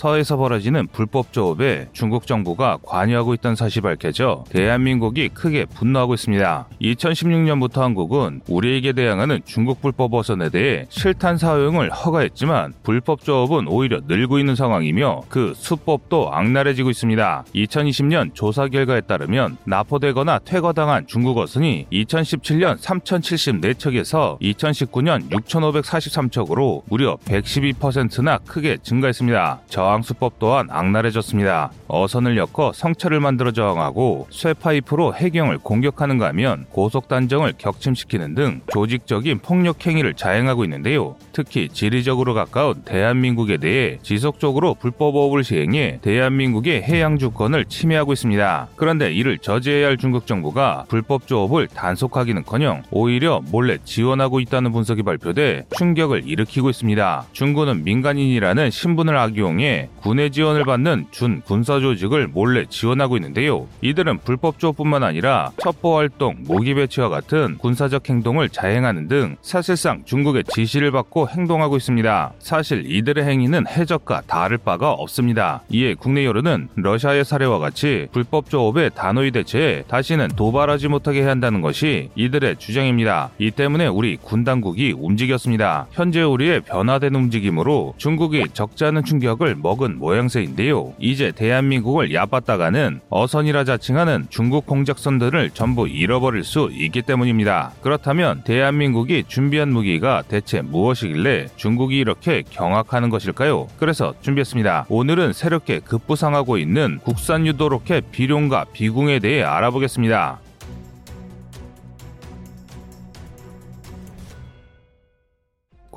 서에서 벌어지는 불법 조업에 중국 정부가 관여하고 있다는 사실이 밝혀져 대한민국이 크게 분노하고 있습니다. 2016년부터 한국은 우리에게 대항하는 중국 불법 어선에 대해 실탄 사용을 허가했지만 불법 조업은 오히려 늘고 있는 상황이며 그 수법도 악랄해지고 있습니다. 2020년 조사 결과에 따르면 납포되거나 퇴거당한 중국 어선이 2017년 3,074척에서 2019년 6,543척으로 무려 112%나 크게 증가했습니다. 저항 수법 또한 악랄해졌습니다. 어선을 엮어 성차를 만들어 저항하고 쇠파이프로 해경을 공격하는가 하면 고속 단정을 격침시키는 등 조직적인 폭력 행위를 자행하고 있는데요. 특히 지리적으로 가까운 대한민국에 대해 지속적으로 불법업을 시행해 대한민국의 해양 주권을 침해하고 있습니다. 그런데 이를 저지해야 할 중국 정부가 불법 조업을 단속하기는커녕 오히려 몰래 지원하고 있다는 분석이 발표돼 충격을 일으키고 있습니다. 중국은 민간인이라는 신분을 악용해 군의 지원을 받는 준 군사 조직을 몰래 지원하고 있는데요. 이들은 불법 조업뿐만 아니라 첩보 활동, 모기 배치와 같은 군사적 행동을 자행하는 등 사실상 중국의 지시를 받고 행동하고 있습니다. 사실 이들의 행위는 해적과 다를 바가 없습니다. 이에 국내 여론은 러시아의 사례와 같이 불법 조업에 단호히 대체해 다시는 도발하지 못하게 해야 한다는 것이 이들의 주장입니다. 이 때문에 우리 군 당국이 움직였습니다. 현재 우리의 변화된 움직임으로 중국이 적지 않은 충격을 먹은 모양새인데요. 이제 대한민국을 얕봤다가는 어선이라 자칭하는 중국 공작선들을 전부 잃어버릴 수 있기 때문입니다. 그렇다면 대한민국이 준비한 무기가 대체 무엇이길래 중국이 이렇게 경악하는 것일까요? 그래서 준비했습니다. 오늘은 새롭게 급부상하고 있는 국산 유도 로켓 비룡과 비궁에 대해 알아보겠습니다.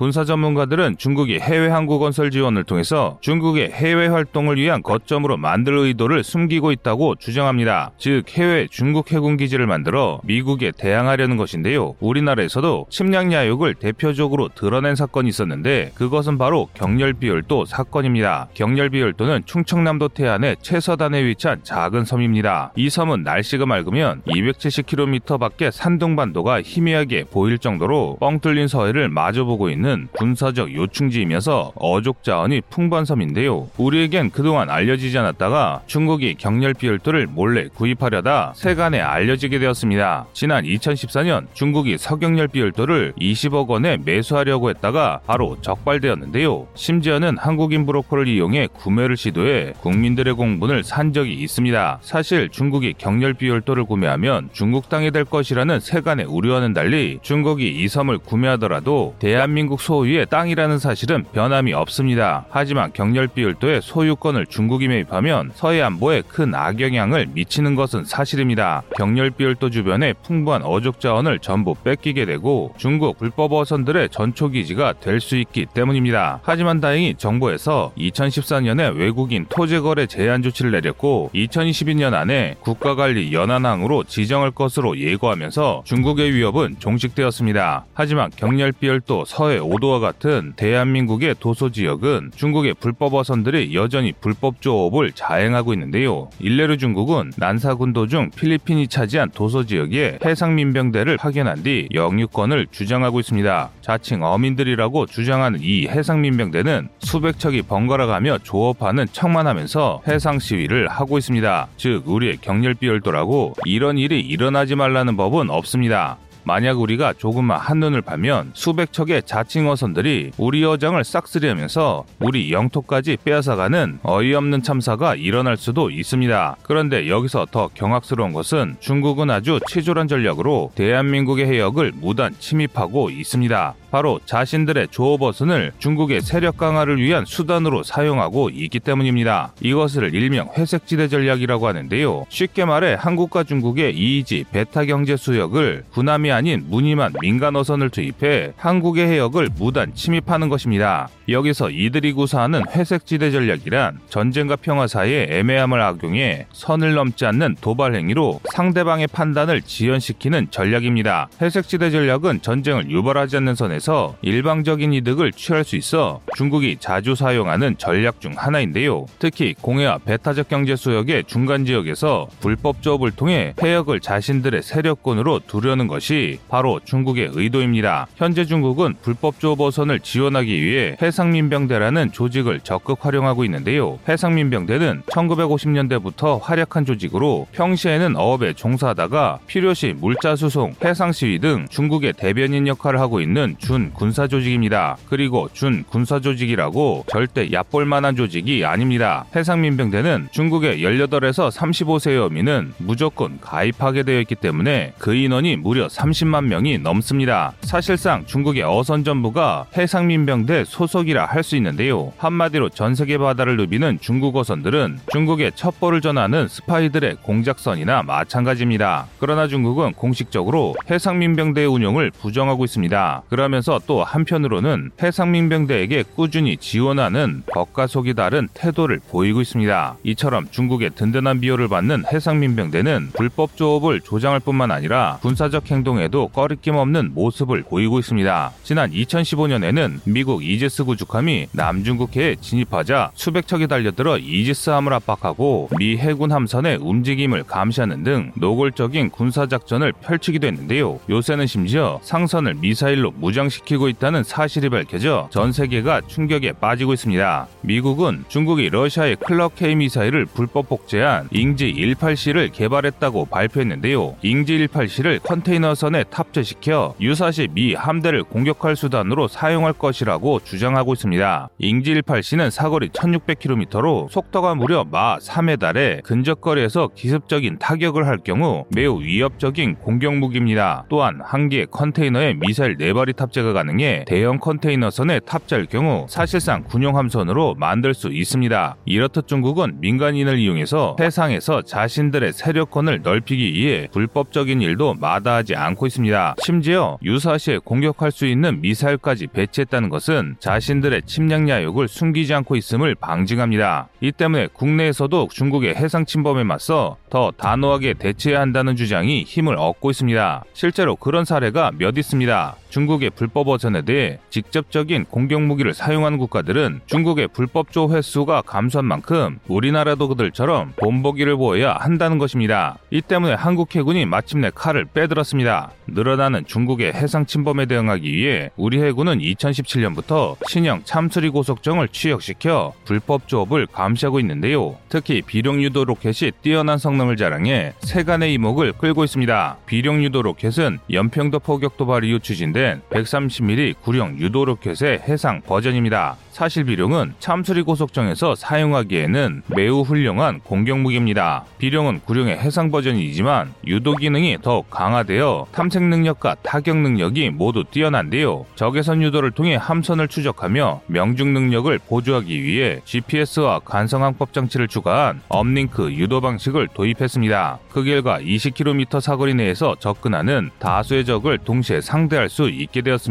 군사 전문가들은 중국이 해외 항구 건설 지원을 통해서 중국의 해외 활동을 위한 거점으로 만들 의도를 숨기고 있다고 주장합니다. 즉 해외 중국 해군 기지를 만들어 미국에 대항하려는 것인데요. 우리나라에서도 침략 야욕을 대표적으로 드러낸 사건이 있었는데 그것은 바로 경렬비열도 사건입니다. 경렬비열도는 충청남도 태안의 최서단에 위치한 작은 섬입니다. 이 섬은 날씨가 맑으면 270km 밖에 산둥반도가 희미하게 보일 정도로 뻥 뚫린 서해를 마주보고 있는 있는 군사적 요충지이면서 어족 자원이 풍부한 섬인데요. 우리에겐 그동안 알려지지 않았다가 중국이 경렬 비 열도를 몰래 구입하려다 세간에 알려지게 되었습니다. 지난 2014년 중국이 서경열비 열도를 20억 원에 매수하려고 했다가 바로 적발되었는데요. 심지어는 한국인 브로커를 이용해 구매를 시도해 국민들의 공분을 산 적이 있습니다. 사실 중국이 경렬 비 열도를 구매하면 중국 땅이 될 것이라는 세간의 우려와는 달리 중국이 이 섬을 구매하더라도 대한민국 소유의 땅이라는 사실은 변함이 없습니다. 하지만 경렬 비율도의 소유권을 중국이 매입하면 서해 안보에 큰 악영향을 미치는 것은 사실입니다. 경렬 비율도 주변에 풍부한 어족 자원을 전부 뺏기게 되고 중국 불법 어선들의 전초 기지가 될 수 있기 때문입니다. 하지만 다행히 정부에서 2014년에 외국인 토지 거래 제한 조치를 내렸고 2022년 안에 국가관리 연안항으로 지정할 것으로 예고하면서 중국의 위협은 종식되었습니다. 하지만 경렬비열도 서해 오도와 같은 대한민국의 도서 지역은 중국의 불법 어선들이 여전히 불법 조업을 자행하고 있는데요. 일례로 중국은 난사군도 중 필리핀이 차지한 도서 지역에 해상 민병대를 파견한 뒤 영유권을 주장하고 있습니다. 자칭 어민들이라고 주장하는 이 해상 민병대는 수백 척이 번갈아 가며 조업하는 척만 하면서 해상 시위를 하고 있습니다. 즉 우리의 경렬비 열도라고 이런 일이 일어나지 말라는 법은 없습니다. 만약 우리가 조금만 한눈을 파면 수백 척의 자칭 어선들이 우리 어장을 싹쓸이하면서 우리 영토까지 빼앗아가는 어이없는 참사가 일어날 수도 있습니다. 그런데 여기서 더 경악스러운 것은 중국은 아주 치졸한 전략으로 대한민국의 해역을 무단 침입하고 있습니다. 바로 자신들의 조업어선을 중국의 세력 강화를 위한 수단으로 사용하고 있기 때문입니다. 이것을 일명 회색지대 전략이라고 하는데요. 쉽게 말해 한국과 중국의 이의지 베타 경제 수역을 군함이 아닌 무늬만 민간 어선을 투입해 한국의 해역을 무단 침입하는 것입니다. 여기서 이들이 구사하는 회색지대 전략이란 전쟁과 평화 사이의 애매함을 악용해 선을 넘지 않는 도발 행위로 상대방의 판단을 지연시키는 전략입니다. 회색지대 전략은 전쟁을 유발하지 않는 선에서 통해서 일방적인 이득을 취할 수 있어 중국이 자주 사용하는 전략 중 하나인데요. 특히 공해와 배타적 경제 수역의 중간 지역에서 불법 조업을 통해 해역을 자신들의 세력권으로 두려는 것이 바로 중국의 의도입니다. 현재 중국은 불법 조업 어선을 지원하기 위해 해상민병대라는 조직을 적극 활용하고 있는데요. 해상민병대는 1950년대부터 활약한 조직으로 평시에는 어업에 종사하다가 필요시 물자 수송, 해상 시위 등 중국의 대변인 역할을 하고 있는 준 군사 조직입니다. 그리고 준 군사 조직이라고 절대 얕볼 만한 조직이 아닙니다. 해상민병대는 중국의 18에서 35세의 어민은 무조건 가입하게 되어 있기 때문에 그 인원이 무려 30만 명이 넘습니다. 사실상 중국의 어선 전부가 해상민병대 소속이라 할 수 있는데요. 한마디로 전 세계 바다를 누비는 중국 어선들은 중국의 첩보를 전하는 스파이들의 공작선이나 마찬가지입니다. 그러나 중국은 공식적으로 해상민병대의 운영을 부정하고 있습니다. 그러면 서 또 한편으로는 해상민병대에게 꾸준히 지원하는 겉과속이 다른 태도를 보이고 있습니다. 이처럼 중국의 든든한 비호를 받는 해상민병대는 불법 조업을 조장할 뿐만 아니라 군사적 행동에도 꺼리낌 없는 모습을 보이고 있습니다. 지난 2015년에는 미국 이지스 구축함이 남중국해에 진입하자 수백 척이 달려들어 이지스함을 압박하고 미 해군 함선의 움직임을 감시하는 등 노골적인 군사작전을 펼치기도 했는데요. 요새는 심지어 상선을 미사일로 무장 시키고 있다는 사실이 밝혀져 전 세계가 충격에 빠지고 있습니다. 미국은 중국이 러시아의 클럭 K 미사일을 불법 복제한 잉지 18C를 개발했다고 발표했는데요. 잉지 18C를 컨테이너선에 탑재시켜 유사시 미 함대를 공격할 수단으로 사용할 것이라고 주장하고 있습니다. 잉지 18C는 사거리 1600km로 속도가 무려 마 3에 달해 근접거리에서 기습적인 타격을 할 경우 매우 위협적인 공격 무기입니다. 또한 한 개의 컨테이너에 미사일 4발이 탑재 가 가능해 대형 컨테이너선에 탑재할 경우 사실상 군용 함선으로 만들 수 있습니다. 이렇듯 중국은 민간인을 이용해서 해상에서 자신들의 세력권을 넓히기 위해 불법적인 일도 마다하지 않고 있습니다. 심지어 유사시에 공격할 수 있는 미사일까지 배치했다는 것은 자신들의 침략 야욕을 숨기지 않고 있음을 방증합니다. 이 때문에 국내에서도 중국의 해상 침범에 맞서 더 단호하게 대처해야 한다는 주장이 힘을 얻고 있습니다. 실제로 그런 사례가 몇 있습니다. 중국의 불법 어선에 대해 직접적인 공격 무기를 사용하는 국가들은 중국의 불법조 횟수가 감소한 만큼 우리나라도 그들처럼 본보기를 보여야 한다는 것입니다. 이 때문에 한국 해군이 마침내 칼을 빼들었습니다. 늘어나는 중국의 해상 침범에 대응하기 위해 우리 해군은 2017년부터 신형 참수리 고속정을 취역시켜 불법 조업을 감시하고 있는데요. 특히 비룡 유도 로켓이 뛰어난 성능을 자랑해 세간의 이목을 끌고 있습니다. 비룡 유도 로켓은 연평도 포격 도발 이후 추진된 130mm 구룡 유도 로켓의 해상 버전입니다. 사실 비룡은 참수리 고속정에서 사용하기에는 매우 훌륭한 공격 무기입니다. 비룡은 구룡의 해상 버전이지만 유도 기능이 더욱 강화되어 탐색 능력과 타격 능력이 모두 뛰어난데요. 적외선 유도를 통해 함선을 추적하며 명중 능력을 보조하기 위해 GPS와 관성항법 장치를 추가한 uplink 유도 방식을 도입했습니다. 그 결과 20km 사거리 내에서 접근하는 다수의 적을 동시에 상대할 수 있게 되었습니다.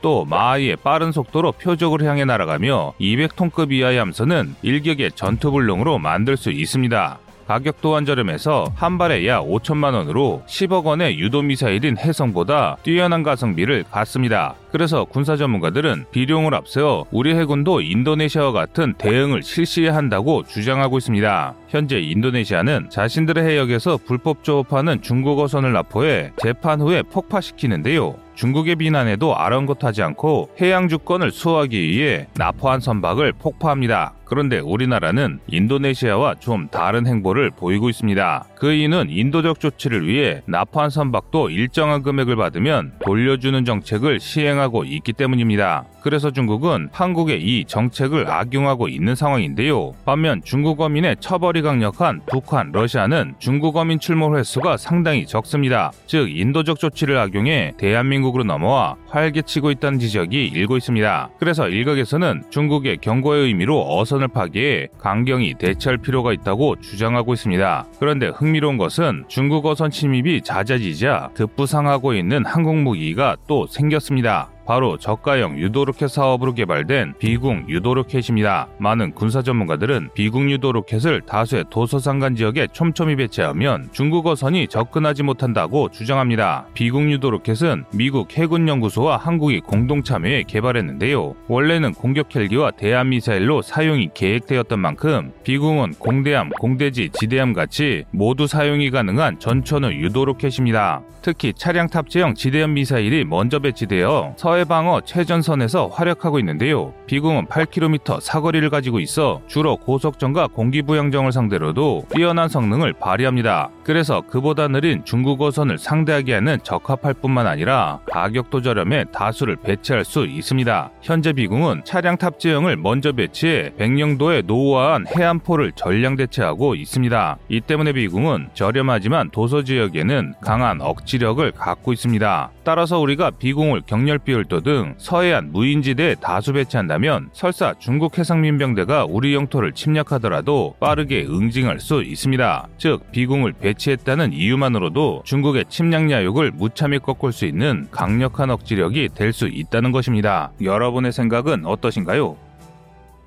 또 마하이의 빠른 속도로 표적을 향해 날아가며 200톤급 이하의 함선은 일격의 전투불능으로 만들 수 있습니다. 가격 또한 저렴해서 한 발에 약 5천만 원으로 10억 원의 유도 미사일인 해성보다 뛰어난 가성비를 갖습니다. 그래서 군사 전문가들은 비룡을 앞세워 우리 해군도 인도네시아와 같은 대응을 실시해야 한다고 주장하고 있습니다. 현재 인도네시아는 자신들의 해역에서 불법 조업하는 중국어선을 납포해 재판 후에 폭파시키는데요. 중국의 비난에도 아랑곳하지 않고 해양 주권을 수호하기 위해 납포한 선박을 폭파합니다. 그런데 우리나라는 인도네시아와 좀 다른 행보를 보이고 있습니다. 그 이유는 인도적 조치를 위해 납포한 선박도 일정한 금액을 받으면 돌려주는 정책을 시행하고 있기 때문입니다. 그래서 중국은 한국의 이 정책을 악용하고 있는 상황인데요. 반면 중국 어민의 처벌이 강력한 북한, 러시아는 중국 어민 출몰 횟수가 상당히 적습니다. 즉 인도적 조치를 악용해 대한민국으로 넘어와 활개치고 있다는 지적이 일고 있습니다. 그래서 일각에서는 중국의 경고의 의미로 어 선을 파기해 강경히 대처할 필요가 있다고 주장하고 있습니다. 그런데 흥미로운 것은 중국 어선 침입이 잦아지자 급부상하고 있는 항공 무기가 또 생겼습니다. 바로 저가형 유도로켓 사업으로 개발된 비궁 유도로켓입니다. 많은 군사 전문가들은 비궁 유도로켓을 다수의 도서상간 지역에 촘촘히 배치하면 중국 어선이 접근하지 못한다고 주장합니다. 비궁 유도로켓은 미국 해군연구소와 한국이 공동 참여해 개발했는데요. 원래는 공격 헬기와 대함 미사일로 사용이 계획되었던 만큼 비궁은 공대함, 공대지, 지대함 같이 모두 사용이 가능한 전천후 유도로켓입니다. 특히 차량 탑재형 지대함 미사일이 먼저 배치되어 서해 방어 최전선에서 활약하고 있는데요. 비궁은 8km 사거리를 가지고 있어 주로 고속정과 공기부양정을 상대로도 뛰어난 성능을 발휘합니다. 그래서 그보다 느린 중국 어선을 상대하게 하는 적합할 뿐만 아니라 가격도 저렴해 다수를 배치할 수 있습니다. 현재 비궁은 차량 탑재형을 먼저 배치해 백령도에 노후화한 해안포를 전량 대체하고 있습니다. 이 때문에 비궁은 저렴하지만 도서 지역에는 강한 억지력을 갖고 있습니다. 따라서 우리가 비공을 경렬비율도 등 서해안 무인지대에 다수 배치한다면 설사 중국 해상민병대가 우리 영토를 침략하더라도 빠르게 응징할 수 있습니다. 즉 비공을 배치했다는 이유만으로도 중국의 침략 야욕을 무참히 꺾을 수 있는 강력한 억지력이 될 수 있다는 것입니다. 여러분의 생각은 어떠신가요?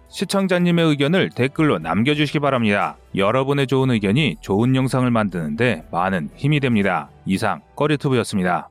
시청자님의 의견을 댓글로 남겨주시기 바랍니다. 여러분의 좋은 의견이 좋은 영상을 만드는데 많은 힘이 됩니다. 이상 꺼리투브였습니다.